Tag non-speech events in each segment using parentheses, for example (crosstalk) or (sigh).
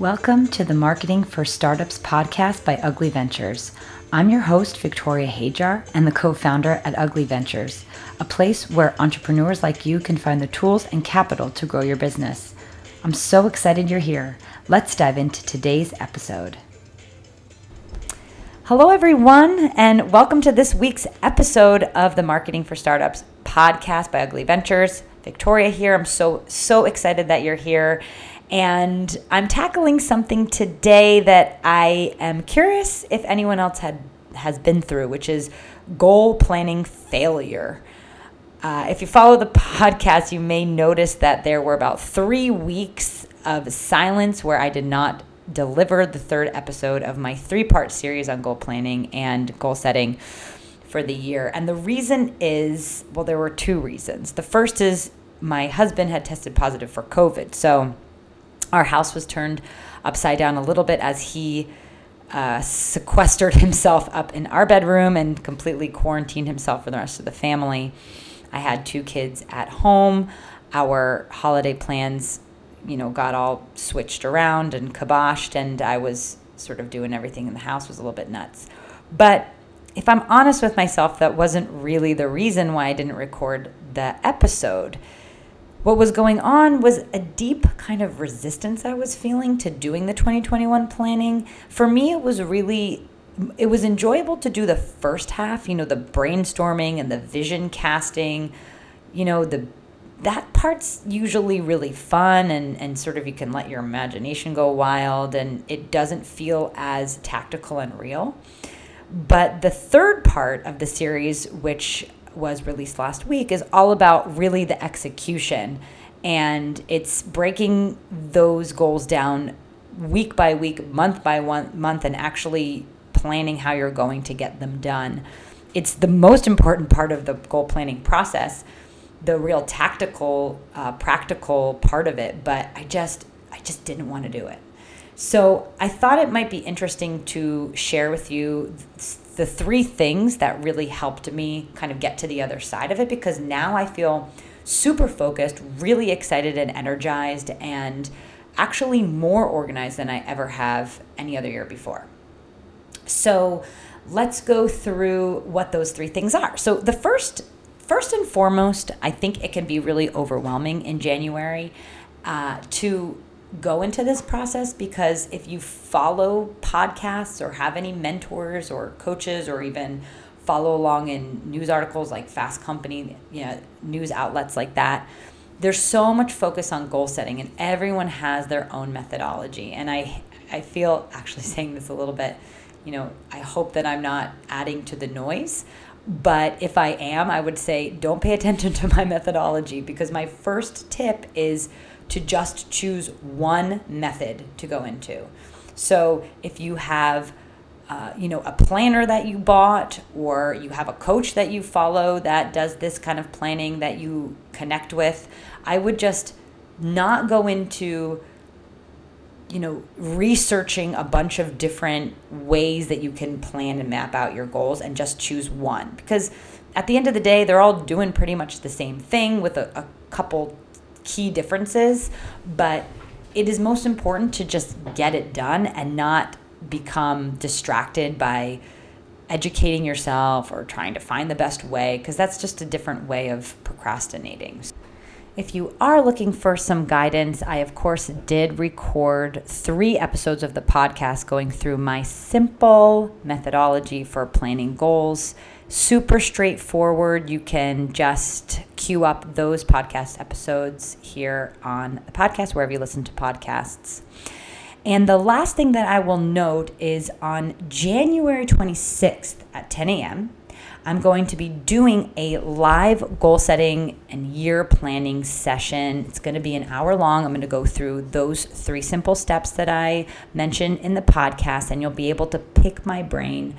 Welcome to the Marketing for Startups podcast by Ugli Ventures. I'm your host, Victoria Hajar, and the co founder at Ugli Ventures, a place where entrepreneurs like you can find the tools and capital to grow your business. I'm so excited you're here. Let's dive into today's episode. Hello, everyone, and welcome to this week's episode of the Marketing for Startups podcast by Ugli Ventures. Victoria here. I'm so, so excited that you're here. And I'm tackling something today that I am curious if anyone else had has been through, which is goal planning failure. Uh, if you follow the (laughs) podcast, you may notice that there were about three weeks of silence where I did not deliver the third episode of my three part series on goal planning and goal setting for the year. And the reason is well, there were two reasons. The first is my husband had tested positive for COVID. So our house was turned upside down a little bit as he uh, sequestered (laughs) himself up in our bedroom and completely quarantined himself from the rest of the family. I had two kids at home. Our holiday plans, you know, got all switched around and kiboshed, and I was sort of doing everything in the house was a little bit nuts. But if I'm honest with myself, that wasn't really the reason why I didn't record the episode. What was going on was a deep kind of resistance I was feeling to doing the 2021 planning. For me, it was really it was enjoyable to do the first half, you know, the brainstorming and the vision casting, you know, the that part's usually really fun and, and sort of you can let your imagination go wild and it doesn't feel as tactical and real. But the third part of the series, which was released last week is all about really the execution and it's breaking those goals down week by week, month by one month, and actually planning how you're going to get them done. It's the most important part of the goal planning process, the real tactical, uh, practical part of it. But I just, I just didn't want to do it. So I thought it might be interesting to share with you the three things that really helped me kind of get to the other side of it because now I feel super focused, really excited and energized, and actually more organized than I ever have any other year before. So let's go through what those three things are. So the first, first and foremost, I think it can be really overwhelming in January uh, to go into this process because if you follow podcasts or have any mentors or coaches or even follow along in news articles like Fast Company, you know, news outlets like that, there's so much focus on goal setting and everyone has their own methodology. And I I feel (laughs) actually saying this a little bit, you know, I hope that I'm not adding to the noise. But if I am, I would say don't pay attention to my (laughs) methodology because my first tip is to just choose one method to go into. So if you have uh, you know a planner that you bought or you have a coach that you follow that does this kind of planning that you connect with i would just not go into you know researching a bunch of different ways that you can plan and map out your goals and just choose one because at the end of the day they're all doing pretty much the same thing with a, a couple key differences, but it is most important to just get it done and not become distracted by educating yourself or trying to find the best way, because that's just a different way of procrastinating. If you are looking for some guidance, I of course did record three episodes of the podcast going through my simple methodology for planning goals super straightforward. You can just queue up those podcast episodes here on the podcast, wherever you listen to podcasts. And the last thing that I will note is on January 26th at 10 a.m., I'm going to be doing a live goal setting and year planning session. It's going to be an hour long. I'm going to go through those three simple steps that I mentioned in the podcast, and you'll be able to pick my brain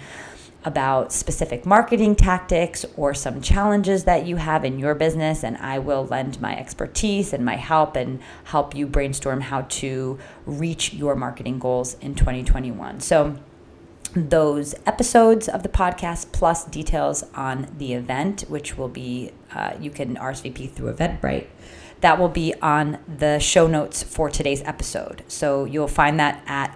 about specific marketing tactics or some challenges that you have in your business, and I will lend my expertise and my help and help you brainstorm how to reach your marketing goals in 2021. So, those episodes of the podcast plus details on the event, which will be uh, you can RSVP through Eventbrite. that will be on the show notes for today's episode. So you'll find that at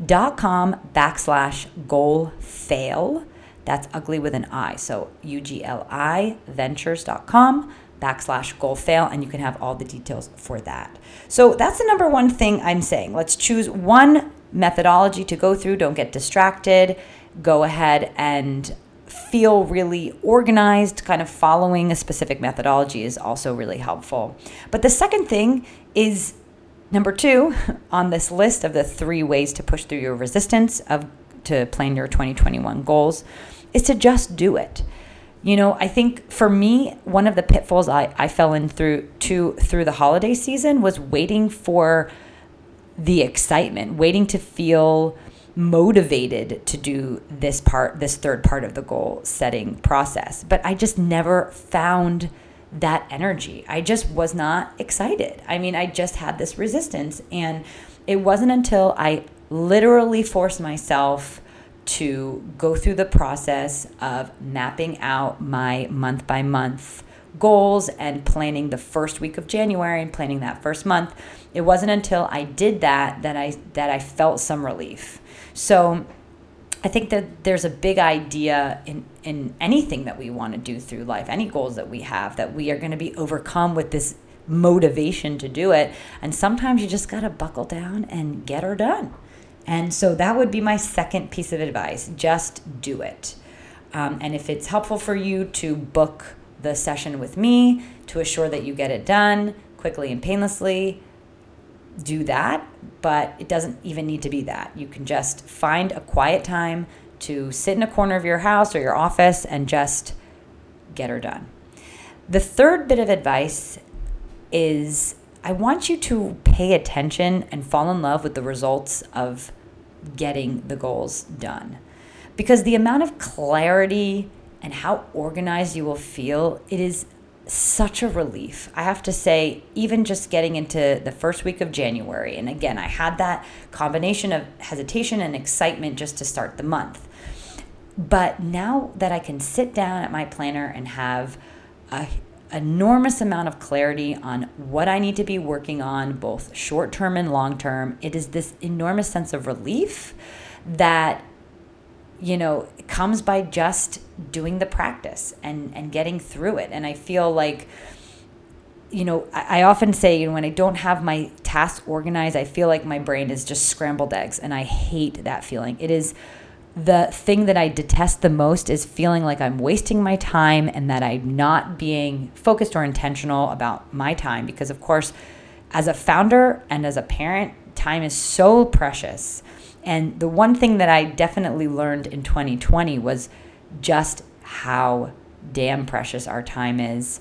ugliventures.com backslash goal fail. That's ugly with an I. So U G L I ventures.com backslash goal fail, and you can have all the details for that. So that's the number one thing I'm saying. Let's choose one methodology to go through. Don't get distracted. Go ahead and feel really organized, kind of following a specific methodology is also really helpful. But the second thing is number two on this list of the three ways to push through your resistance of to plan your 2021 goals is to just do it. You know, I think for me, one of the pitfalls I, I fell in through to through the holiday season was waiting for the excitement, waiting to feel motivated to do this part, this third part of the goal setting process. But I just never found that energy. I just was not excited. I mean, I just had this resistance. And it wasn't until I literally forced myself to go through the process of mapping out my month by month goals and planning the first week of January and planning that first month. It wasn't until I did that that I that I felt some relief. So I think that there's a big idea in in anything that we want to do through life, any goals that we have that we are going to be overcome with this motivation to do it. And sometimes you just got to buckle down and get her done. And so that would be my second piece of advice just do it. Um, and if it's helpful for you to book the session with me to assure that you get it done quickly and painlessly, do that. But it doesn't even need to be that. You can just find a quiet time to sit in a corner of your house or your office and just get her done. The third bit of advice is I want you to pay attention and fall in love with the results of getting the goals done. Because the amount of clarity and how organized you will feel, it is such a relief. I have to say, even just getting into the first week of January, and again, I had that combination of hesitation and excitement just to start the month. But now that I can sit down at my planner and have a enormous amount of clarity on what I need to be working on, both short term and long term. It is this enormous sense of relief that, you know, comes by just doing the practice and, and getting through it. And I feel like, you know, I, I often say, you know, when I don't have my tasks organized, I feel like my brain is just scrambled eggs. And I hate that feeling. It is the thing that I detest the most is feeling like I'm wasting my time and that I'm not being focused or intentional about my time. Because, of course, as a founder and as a parent, time is so precious. And the one thing that I definitely learned in 2020 was just how damn precious our time is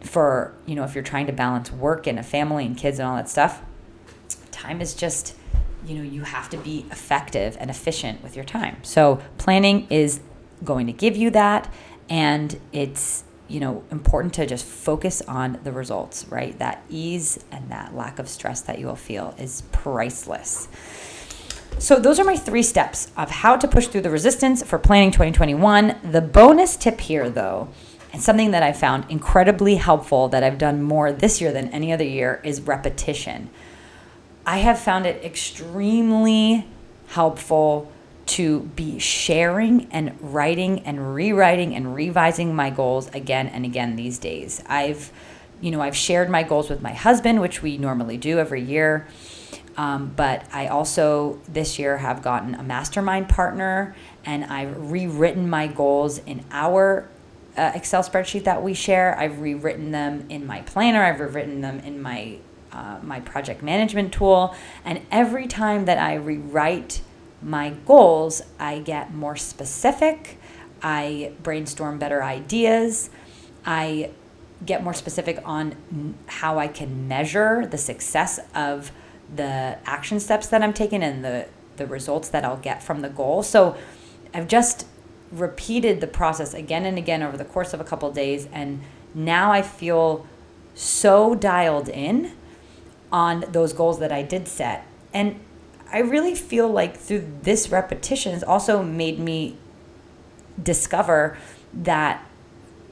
for, you know, if you're trying to balance work and a family and kids and all that stuff. Time is just you know you have to be effective and efficient with your time so planning is going to give you that and it's you know important to just focus on the results right that ease and that lack of stress that you will feel is priceless so those are my three steps of how to push through the resistance for planning 2021 the bonus tip here though and something that i found incredibly helpful that i've done more this year than any other year is repetition I have found it extremely helpful to be sharing and writing and rewriting and revising my goals again and again these days. I've, you know, I've shared my goals with my husband, which we normally do every year. Um, but I also this year have gotten a mastermind partner and I've rewritten my goals in our uh, Excel spreadsheet that we share. I've rewritten them in my planner. I've rewritten them in my uh, my project management tool. And every time that I rewrite my goals, I get more specific. I brainstorm better ideas. I get more specific on how I can measure the success of the action steps that I'm taking and the, the results that I'll get from the goal. So I've just repeated the process again and again over the course of a couple of days. And now I feel so dialed in on those goals that I did set. And I really feel like through this repetition has also made me discover that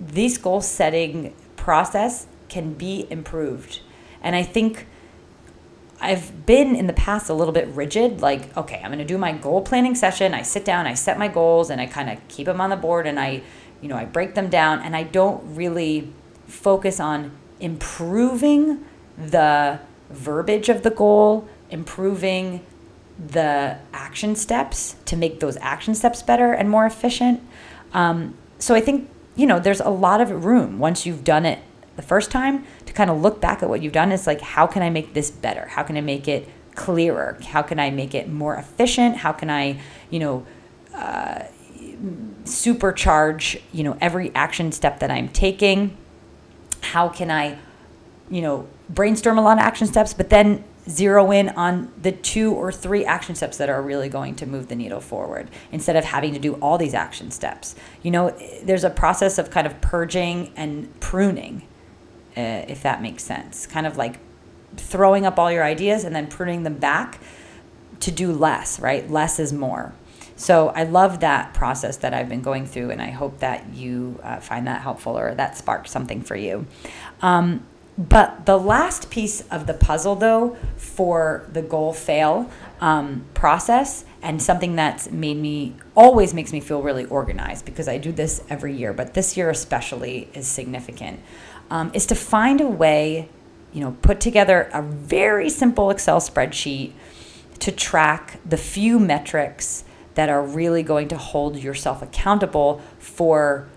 this goal setting process can be improved. And I think I've been in the past a little bit rigid, like, okay, I'm going to do my goal planning session. I sit down, I set my goals, and I kind of keep them on the board and I, you know, I break them down and I don't really focus on improving the verbiage of the goal, improving the action steps to make those action steps better and more efficient. Um, so I think, you know, there's a lot of room once you've done it the first time kind of look back at what you've done. It's like, how can I make this better? How can I make it clearer? How can I make it more efficient? How can I, you know, uh, supercharge, you know, every action step that I'm taking? How can I, you know, brainstorm a lot of action steps, but then zero in on the two or three action steps that are really going to move the needle forward instead of having to do all these action steps. You know, there's a process of kind of purging and pruning, uh, if that makes sense. Kind of like throwing up all your ideas and then pruning them back to do less, right? Less is more. So I love that process that I've been going through, and I hope that you uh, find that helpful or that sparks something for you. Um, but the last piece of the puzzle, though, for the goal fail um, process, and something that's made me always makes me feel really organized because I do this every year, but this year especially is significant, um, is to find a way, you know, put together a very simple Excel spreadsheet to track the few metrics that are really going to hold yourself accountable for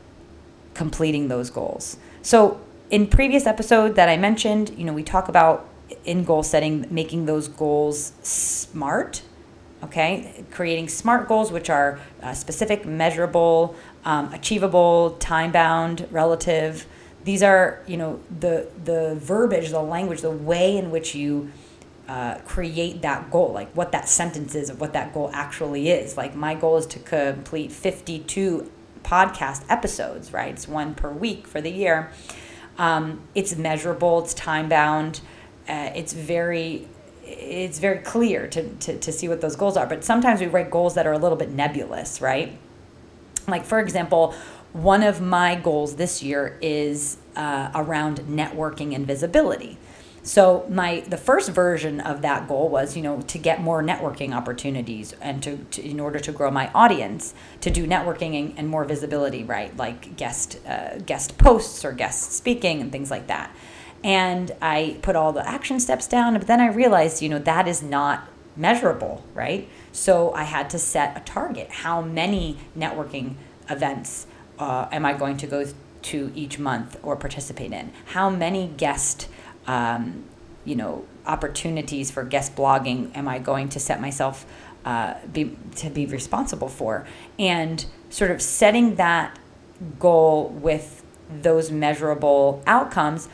completing those goals. So in previous episode that I mentioned, you know, we talk about in goal setting, making those goals smart. Okay, creating smart goals, which are uh, specific, measurable, um, achievable, time bound, relative. These are, you know, the the verbiage, the language, the way in which you uh, create that goal, like what that sentence is of what that goal actually is. Like my goal is to complete 52 podcast episodes, right? It's one per week for the year. Um, it's measurable. It's time bound. Uh, it's very it's very clear to, to, to see what those goals are. But sometimes we write goals that are a little bit nebulous, right? Like, for example, one of my goals this year is uh, around networking and visibility. So my the first version of that goal was, you know, to get more networking opportunities and to, to in order to grow my audience, to do networking and, and more visibility, right? Like guest uh, guest posts or guest speaking and things like that. And I put all the action steps down, but then I realized, you know, that is not measurable, right? So I had to set a target. How many networking events uh, am I going to go to each month or participate in? How many guest um, you know, opportunities for guest blogging am I going to set myself uh, be, to be responsible for? And sort of setting that goal with those measurable outcomes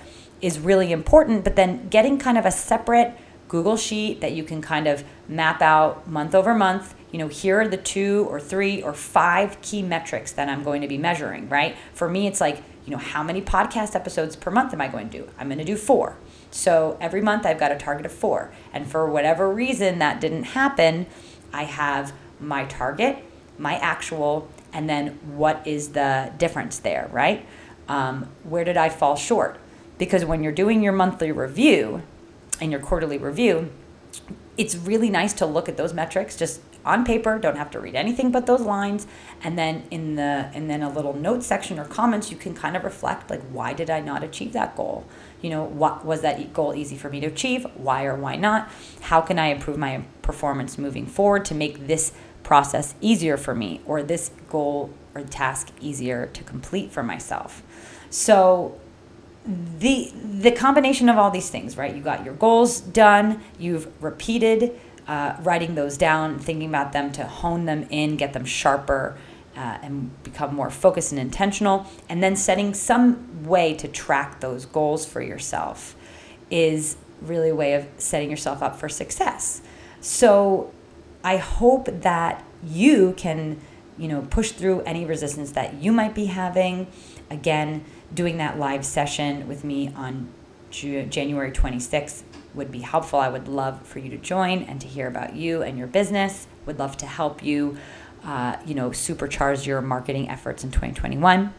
is really important, but then getting kind of a separate Google Sheet that you can kind of map out month over month. You know, here are the two or three or five key metrics that I'm going to be measuring, right? For me, it's like, you know, how many podcast episodes per month am I going to do? I'm going to do four. So every month I've got a target of four. And for whatever reason that didn't happen, I have my target, my actual, and then what is the difference there, right? Um, where did I fall short? Because when you're doing your monthly review and your quarterly review, it's really nice to look at those metrics just on paper don't have to read anything but those lines. And then in the and then a little note section or comments you can kind of reflect like why did i not achieve that goal? You know what was that goal easy for me to achieve? Why or why not? How can i improve my performance moving forward to make this process easier for me or this goal or task easier to complete for myself? So the the combination of all these things right you got your goals done you've repeated uh, writing those down, thinking about them to hone them in, get them sharper, uh, and become more focused and intentional, and then setting some way to track those goals for yourself is really a way of setting yourself up for success. So I hope that you can, you know, push through any resistance that you might be having. Again, doing that live session with me on January 26th would be helpful. I would love for you to join and to hear about you and your business. Would love to help you, uh, you know, supercharge your marketing efforts in 2021.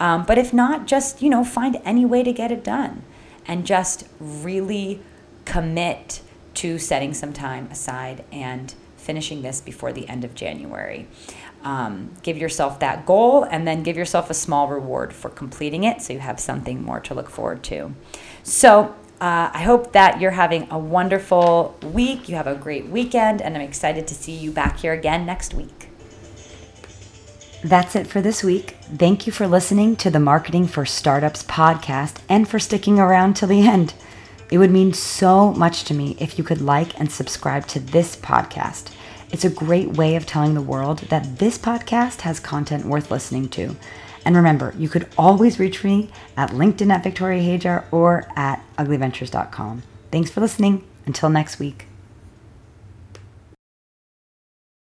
Um, but if not, just, you know, find any way to get it done and just really commit to setting some time aside and finishing this before the end of January. Um, give yourself that goal and then give yourself a small reward for completing it so you have something more to look forward to. So, uh, I hope that you're having a wonderful week. You have a great weekend, and I'm excited to see you back here again next week. That's it for this week. Thank you for listening to the Marketing for Startups podcast and for sticking around till the end. It would mean so much to me if you could like and subscribe to this podcast. It's a great way of telling the world that this podcast has content worth listening to. And remember, you could always reach me at LinkedIn at Victoria Hajar or at ugliventures.com. Thanks for listening. Until next week.